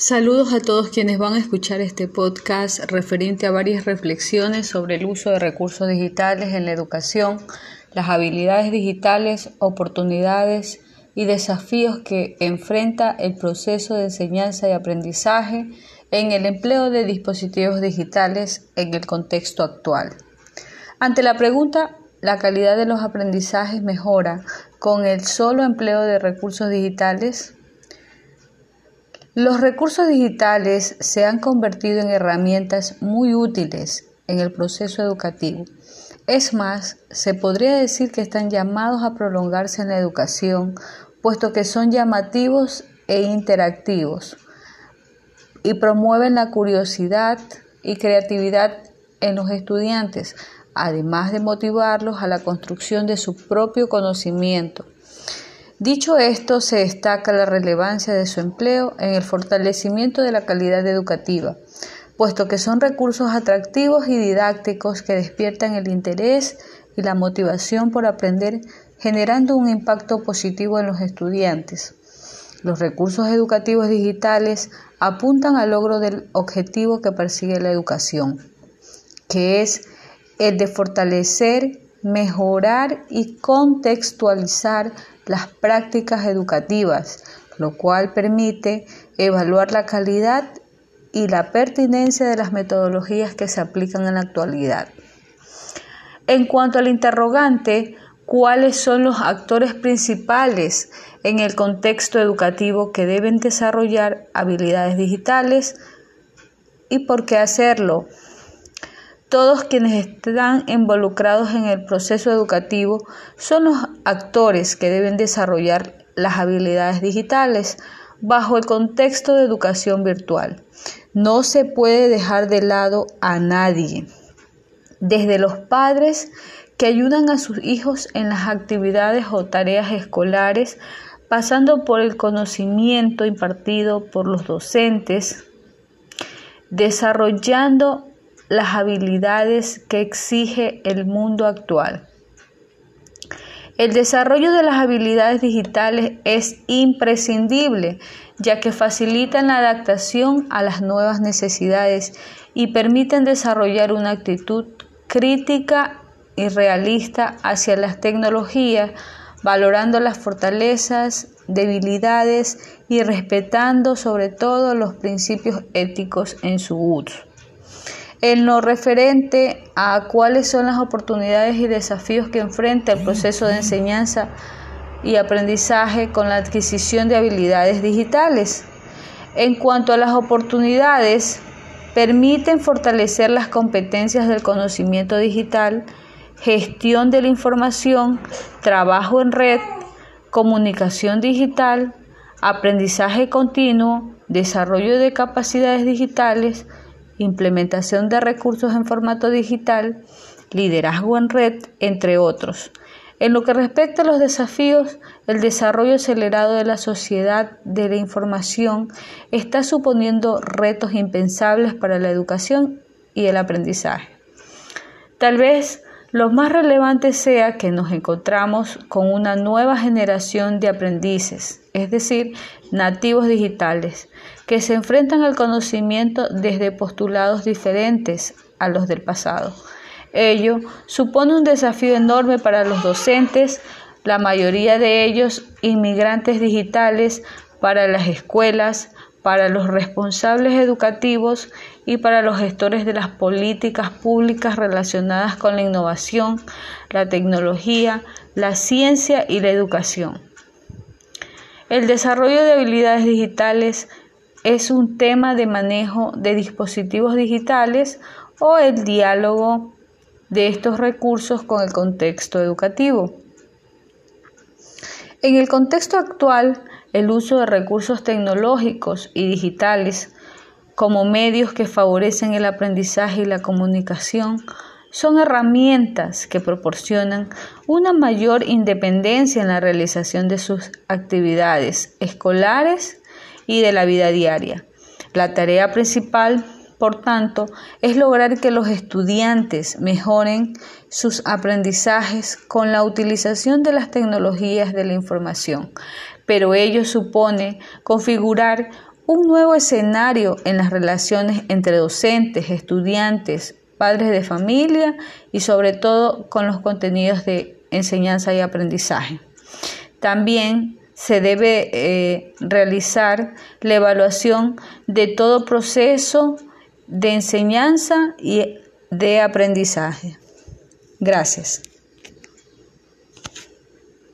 Saludos a todos quienes van a escuchar este podcast referente a varias reflexiones sobre el uso de recursos digitales en la educación, las habilidades digitales, oportunidades y desafíos que enfrenta el proceso de enseñanza y aprendizaje en el empleo de dispositivos digitales en el contexto actual. Ante la pregunta, ¿la calidad de los aprendizajes mejora con el solo empleo de recursos digitales? Los recursos digitales se han convertido en herramientas muy útiles en el proceso educativo. Es más, se podría decir que están llamados a prolongarse en la educación, puesto que son llamativos e interactivos y promueven la curiosidad y creatividad en los estudiantes, además de motivarlos a la construcción de su propio conocimiento. Dicho esto, se destaca la relevancia de su empleo en el fortalecimiento de la calidad educativa, puesto que son recursos atractivos y didácticos que despiertan el interés y la motivación por aprender, generando un impacto positivo en los estudiantes. Los recursos educativos digitales apuntan al logro del objetivo que persigue la educación, que es el de fortalecer, mejorar y contextualizar las prácticas educativas, lo cual permite evaluar la calidad y la pertinencia de las metodologías que se aplican en la actualidad. En cuanto al interrogante, ¿cuáles son los actores principales en el contexto educativo que deben desarrollar habilidades digitales y por qué hacerlo? Todos quienes están involucrados en el proceso educativo son los actores que deben desarrollar las habilidades digitales bajo el contexto de educación virtual. No se puede dejar de lado a nadie, desde los padres que ayudan a sus hijos en las actividades o tareas escolares, pasando por el conocimiento impartido por los docentes, desarrollando las habilidades que exige el mundo actual. El desarrollo de las habilidades digitales es imprescindible, ya que facilitan la adaptación a las nuevas necesidades y permiten desarrollar una actitud crítica y realista hacia las tecnologías, valorando las fortalezas, debilidades y respetando sobre todo los principios éticos en su uso. En lo referente a cuáles son las oportunidades y desafíos que enfrenta el proceso de enseñanza y aprendizaje con la adquisición de habilidades digitales. En cuanto a las oportunidades, permiten fortalecer las competencias del conocimiento digital, gestión de la información, trabajo en red, comunicación digital, aprendizaje continuo, desarrollo de capacidades digitales, implementación de recursos en formato digital, liderazgo en red, entre otros. En lo que respecta a los desafíos, el desarrollo acelerado de la sociedad de la información está suponiendo retos impensables para la educación y el aprendizaje. Tal vez lo más relevante sea que nos encontramos con una nueva generación de aprendices, es decir, nativos digitales, que se enfrentan al conocimiento desde postulados diferentes a los del pasado. Ello supone un desafío enorme para los docentes, la mayoría de ellos inmigrantes digitales, para las escuelas, para los responsables educativos y para los gestores de las políticas públicas relacionadas con la innovación, la tecnología, la ciencia y la educación. El desarrollo de habilidades digitales es un tema de manejo de dispositivos digitales o el diálogo de estos recursos con el contexto educativo. En el contexto actual, el uso de recursos tecnológicos y digitales como medios que favorecen el aprendizaje y la comunicación son herramientas que proporcionan una mayor independencia en la realización de sus actividades escolares y de la vida diaria. La tarea principal, por tanto, es lograr que los estudiantes mejoren sus aprendizajes con la utilización de las tecnologías de la información, pero ello supone configurar un nuevo escenario en las relaciones entre docentes, estudiantes, padres de familia y sobre todo con los contenidos de enseñanza y aprendizaje. También se debe eh, realizar la evaluación de todo proceso de enseñanza y de aprendizaje. Gracias.